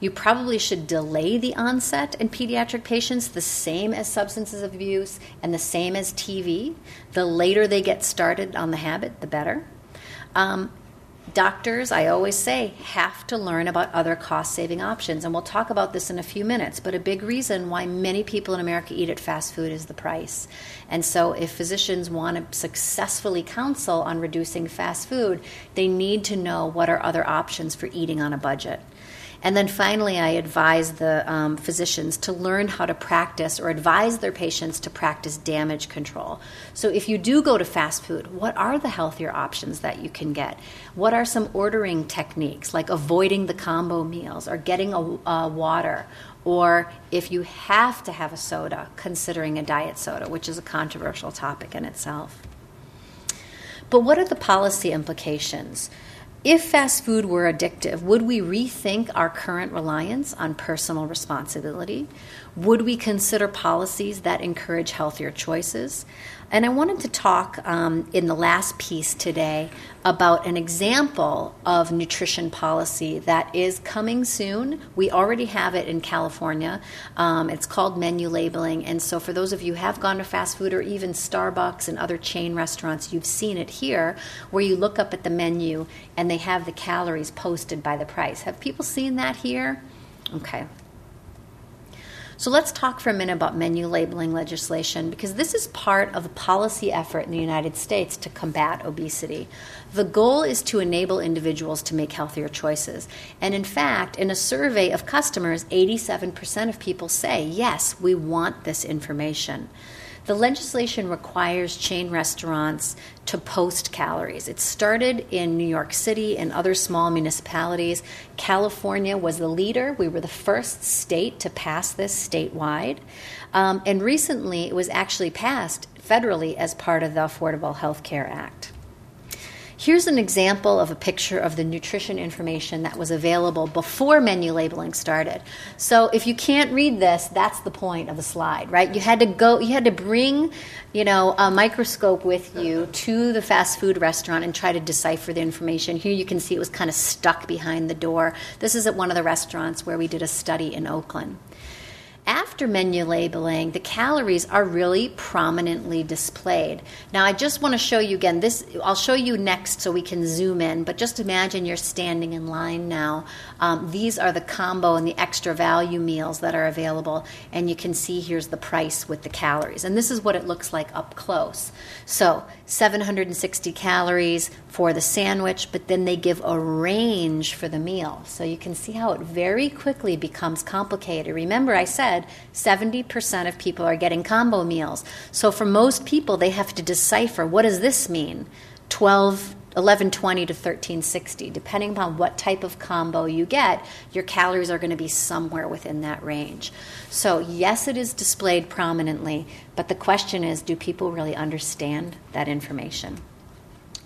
You probably should delay the onset in pediatric patients, the same as substances of abuse and the same as TV. The later they get started on the habit, the better. Um, Doctors, I always say, have to learn about other cost saving options. And we'll talk about this in a few minutes. But a big reason why many people in America eat at fast food is the price. And so, if physicians want to successfully counsel on reducing fast food, they need to know what are other options for eating on a budget. And then finally, I advise the um, physicians to learn how to practice or advise their patients to practice damage control. So if you do go to fast food, what are the healthier options that you can get? What are some ordering techniques like avoiding the combo meals or getting a, a water or if you have to have a soda, considering a diet soda, which is a controversial topic in itself. But what are the policy implications? If fast food were addictive, would we rethink our current reliance on personal responsibility? Would we consider policies that encourage healthier choices? And I wanted to talk um, in the last piece today about an example of nutrition policy that is coming soon. We already have it in California. Um, it's called menu labeling. And so, for those of you who have gone to fast food or even Starbucks and other chain restaurants, you've seen it here where you look up at the menu and they have the calories posted by the price. Have people seen that here? Okay. So let's talk for a minute about menu labeling legislation because this is part of a policy effort in the United States to combat obesity. The goal is to enable individuals to make healthier choices. And in fact, in a survey of customers, 87% of people say, yes, we want this information. The legislation requires chain restaurants to post calories. It started in New York City and other small municipalities. California was the leader. We were the first state to pass this statewide. Um, and recently, it was actually passed federally as part of the Affordable Health Care Act. Here's an example of a picture of the nutrition information that was available before menu labeling started. So if you can't read this, that's the point of the slide, right? You had to go, you had to bring, you know, a microscope with you to the fast food restaurant and try to decipher the information. Here you can see it was kind of stuck behind the door. This is at one of the restaurants where we did a study in Oakland. After menu labeling, the calories are really prominently displayed. Now, I just want to show you again this, I'll show you next so we can zoom in, but just imagine you're standing in line now. Um, these are the combo and the extra value meals that are available, and you can see here's the price with the calories. And this is what it looks like up close. So, 760 calories for the sandwich, but then they give a range for the meal. So you can see how it very quickly becomes complicated. Remember, I said said, 70% of people are getting combo meals. So for most people, they have to decipher what does this mean? 12 1120 to 1360 depending upon what type of combo you get your calories are going to be somewhere within that range so yes it is displayed prominently but the question is do people really understand that information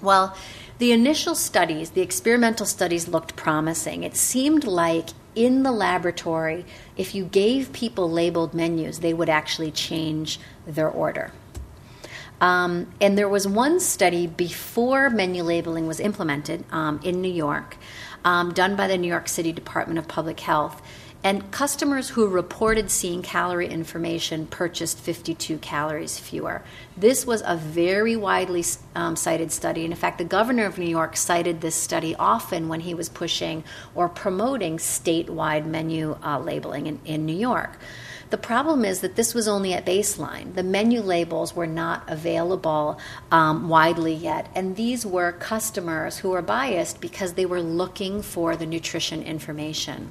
well the initial studies the experimental studies looked promising it seemed like in the laboratory, if you gave people labeled menus, they would actually change their order. Um, and there was one study before menu labeling was implemented um, in New York, um, done by the New York City Department of Public Health, and customers who reported seeing calorie information purchased 52 calories fewer. This was a very widely um, cited study. And in fact, the governor of New York cited this study often when he was pushing or promoting statewide menu uh, labeling in, in New York. The problem is that this was only at baseline. The menu labels were not available um, widely yet, and these were customers who were biased because they were looking for the nutrition information.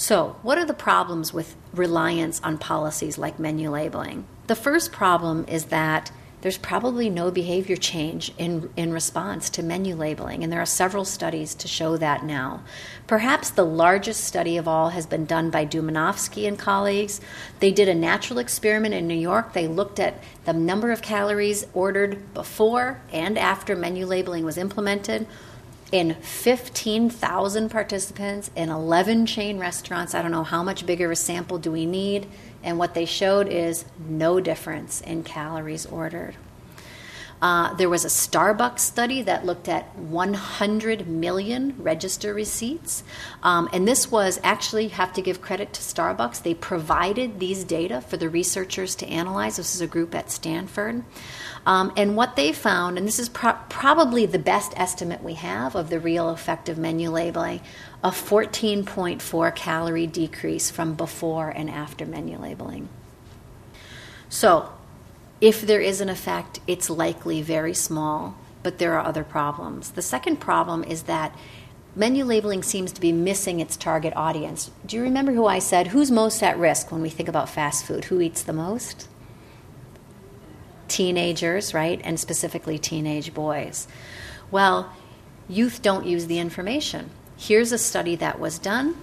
So, what are the problems with reliance on policies like menu labeling? The first problem is that there's probably no behavior change in, in response to menu labeling, and there are several studies to show that now. Perhaps the largest study of all has been done by Dumanovsky and colleagues. They did a natural experiment in New York. They looked at the number of calories ordered before and after menu labeling was implemented in 15,000 participants in 11 chain restaurants. I don't know how much bigger a sample do we need. And what they showed is no difference in calories ordered. Uh, there was a Starbucks study that looked at 100 million register receipts. Um, and this was actually, you have to give credit to Starbucks. They provided these data for the researchers to analyze. This is a group at Stanford. Um, and what they found, and this is pro- probably the best estimate we have of the real effect of menu labeling, a 14.4 calorie decrease from before and after menu labeling. So, if there is an effect, it's likely very small, but there are other problems. The second problem is that menu labeling seems to be missing its target audience. Do you remember who I said who's most at risk when we think about fast food? Who eats the most? Teenagers, right? And specifically teenage boys. Well, youth don't use the information. Here's a study that was done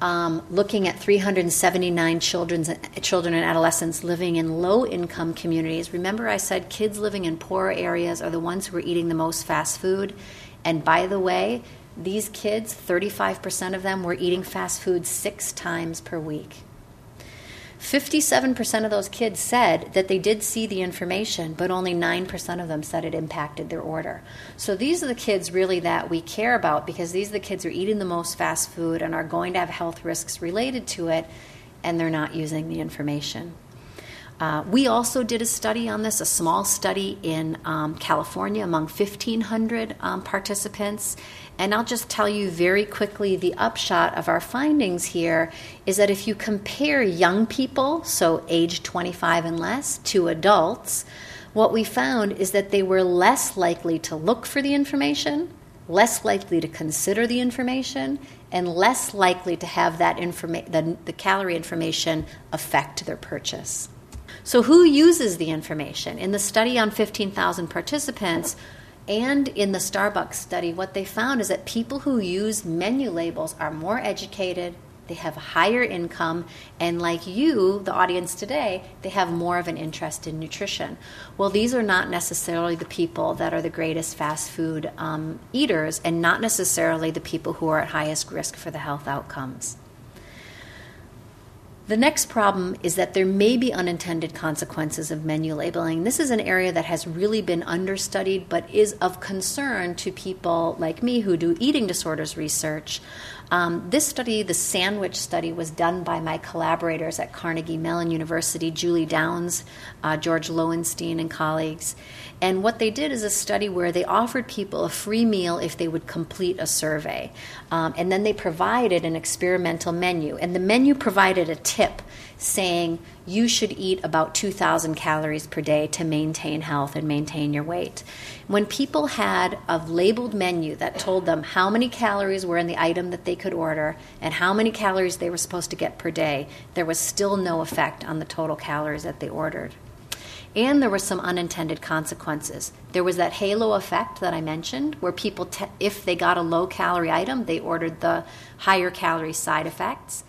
um, looking at 379 children and adolescents living in low income communities. Remember, I said kids living in poorer areas are the ones who are eating the most fast food. And by the way, these kids, 35% of them, were eating fast food six times per week. 57% of those kids said that they did see the information, but only 9% of them said it impacted their order. So these are the kids really that we care about because these are the kids who are eating the most fast food and are going to have health risks related to it, and they're not using the information. Uh, we also did a study on this, a small study in um, California among 1,500 um, participants. And I'll just tell you very quickly the upshot of our findings here is that if you compare young people, so age 25 and less, to adults, what we found is that they were less likely to look for the information, less likely to consider the information, and less likely to have that informa- the, the calorie information affect their purchase. So, who uses the information? In the study on 15,000 participants and in the Starbucks study, what they found is that people who use menu labels are more educated, they have higher income, and like you, the audience today, they have more of an interest in nutrition. Well, these are not necessarily the people that are the greatest fast food um, eaters, and not necessarily the people who are at highest risk for the health outcomes. The next problem is that there may be unintended consequences of menu labeling. This is an area that has really been understudied but is of concern to people like me who do eating disorders research. Um, this study, the sandwich study, was done by my collaborators at Carnegie Mellon University, Julie Downs, uh, George Loewenstein, and colleagues. And what they did is a study where they offered people a free meal if they would complete a survey. Um, and then they provided an experimental menu. And the menu provided a tip saying you should eat about 2,000 calories per day to maintain health and maintain your weight. When people had a labeled menu that told them how many calories were in the item that they could order and how many calories they were supposed to get per day, there was still no effect on the total calories that they ordered. And there were some unintended consequences. There was that halo effect that I mentioned, where people, te- if they got a low calorie item, they ordered the higher calorie side effects.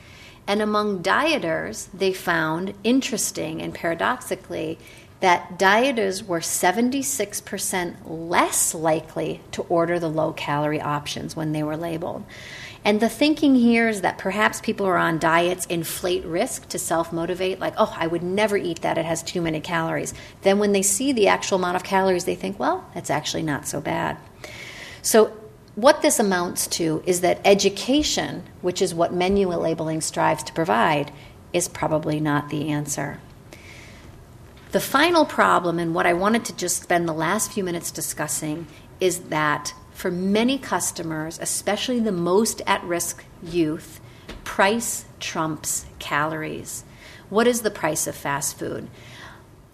And among dieters, they found interesting and paradoxically that dieters were 76% less likely to order the low calorie options when they were labeled. And the thinking here is that perhaps people who are on diets inflate risk to self motivate, like, oh, I would never eat that, it has too many calories. Then when they see the actual amount of calories, they think, well, that's actually not so bad. So, what this amounts to is that education, which is what menu labeling strives to provide, is probably not the answer. The final problem, and what I wanted to just spend the last few minutes discussing, is that for many customers, especially the most at risk youth, price trumps calories. What is the price of fast food?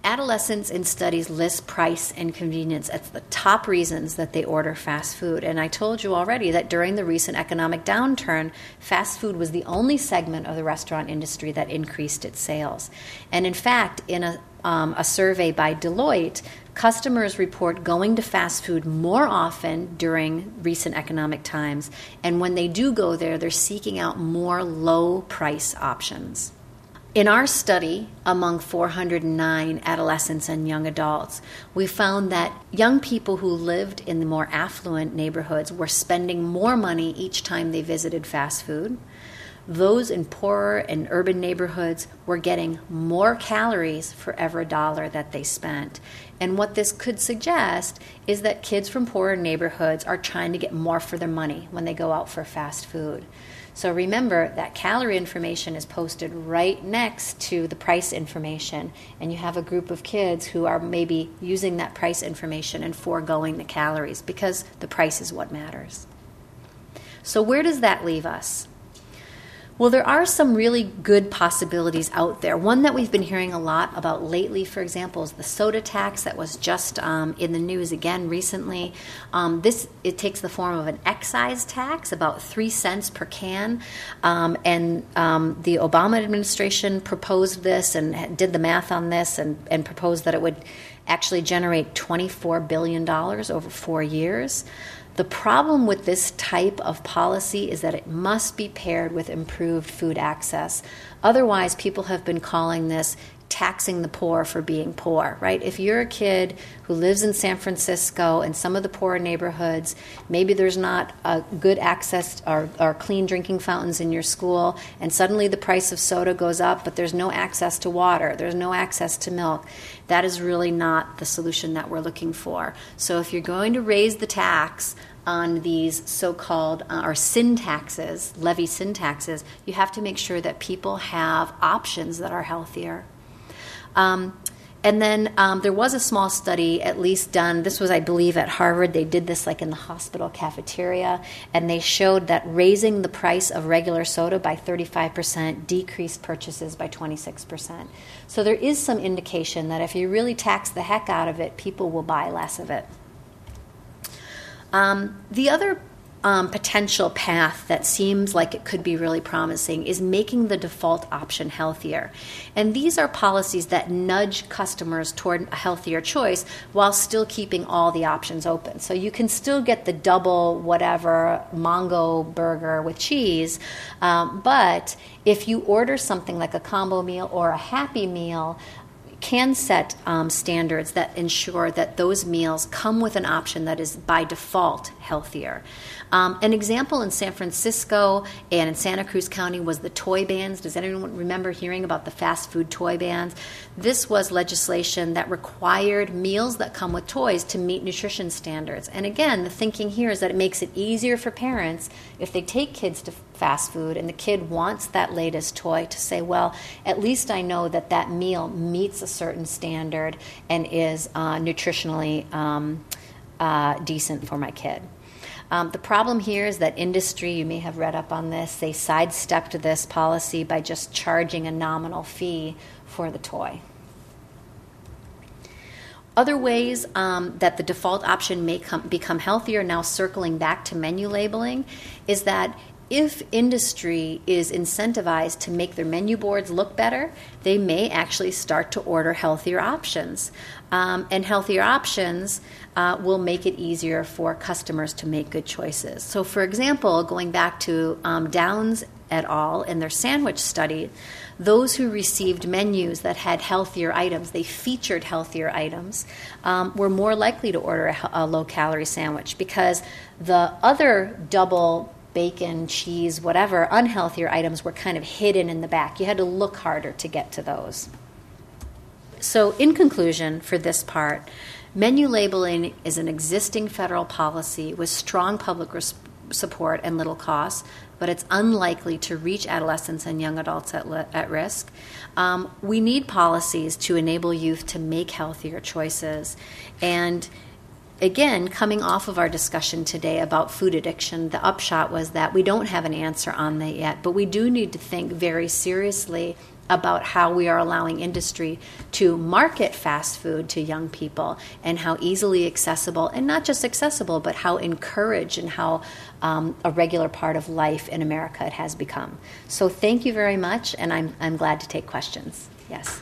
Adolescents in studies list price and convenience as the top reasons that they order fast food. And I told you already that during the recent economic downturn, fast food was the only segment of the restaurant industry that increased its sales. And in fact, in a, um, a survey by Deloitte, customers report going to fast food more often during recent economic times. And when they do go there, they're seeking out more low price options. In our study among 409 adolescents and young adults, we found that young people who lived in the more affluent neighborhoods were spending more money each time they visited fast food those in poorer and urban neighborhoods were getting more calories for every dollar that they spent. And what this could suggest is that kids from poorer neighborhoods are trying to get more for their money when they go out for fast food. So remember that calorie information is posted right next to the price information, and you have a group of kids who are maybe using that price information and foregoing the calories because the price is what matters. So, where does that leave us? Well, there are some really good possibilities out there. One that we've been hearing a lot about lately, for example, is the soda tax that was just um, in the news again recently. Um, this it takes the form of an excise tax, about three cents per can, um, and um, the Obama administration proposed this and did the math on this and, and proposed that it would actually generate $24 billion over four years. The problem with this type of policy is that it must be paired with improved food access. Otherwise, people have been calling this taxing the poor for being poor, right? If you're a kid who lives in San Francisco and some of the poorer neighborhoods, maybe there's not a good access or, or, clean drinking fountains in your school, and suddenly the price of soda goes up, but there's no access to water, there's no access to milk. That is really not the solution that we're looking for. So if you're going to raise the tax, on these so-called uh, or sin taxes, levy sin taxes, you have to make sure that people have options that are healthier. Um, and then um, there was a small study, at least done. This was, I believe, at Harvard. They did this like in the hospital cafeteria, and they showed that raising the price of regular soda by 35% decreased purchases by 26%. So there is some indication that if you really tax the heck out of it, people will buy less of it. Um, the other um, potential path that seems like it could be really promising is making the default option healthier. And these are policies that nudge customers toward a healthier choice while still keeping all the options open. So you can still get the double whatever Mongo burger with cheese, um, but if you order something like a combo meal or a happy meal, can set um, standards that ensure that those meals come with an option that is by default healthier. Um, an example in San Francisco and in Santa Cruz County was the toy bans. Does anyone remember hearing about the fast food toy bans? This was legislation that required meals that come with toys to meet nutrition standards. And again, the thinking here is that it makes it easier for parents if they take kids to fast food and the kid wants that latest toy to say, well, at least I know that that meal meets a certain standard and is uh, nutritionally um, uh, decent for my kid. Um, the problem here is that industry, you may have read up on this, they sidestepped this policy by just charging a nominal fee for the toy. Other ways um, that the default option may com- become healthier, now circling back to menu labeling, is that if industry is incentivized to make their menu boards look better, they may actually start to order healthier options. Um, and healthier options uh, will make it easier for customers to make good choices. So, for example, going back to um, Downs et al. in their sandwich study, those who received menus that had healthier items, they featured healthier items, um, were more likely to order a, a low calorie sandwich because the other double bacon, cheese, whatever unhealthier items were kind of hidden in the back. You had to look harder to get to those. So, in conclusion, for this part, menu labeling is an existing federal policy with strong public res- support and little cost, but it's unlikely to reach adolescents and young adults at, li- at risk. Um, we need policies to enable youth to make healthier choices. And again, coming off of our discussion today about food addiction, the upshot was that we don't have an answer on that yet, but we do need to think very seriously about how we are allowing industry to market fast food to young people and how easily accessible, and not just accessible, but how encouraged and how um, a regular part of life in America it has become. So, thank you very much, and I'm, I'm glad to take questions. Yes.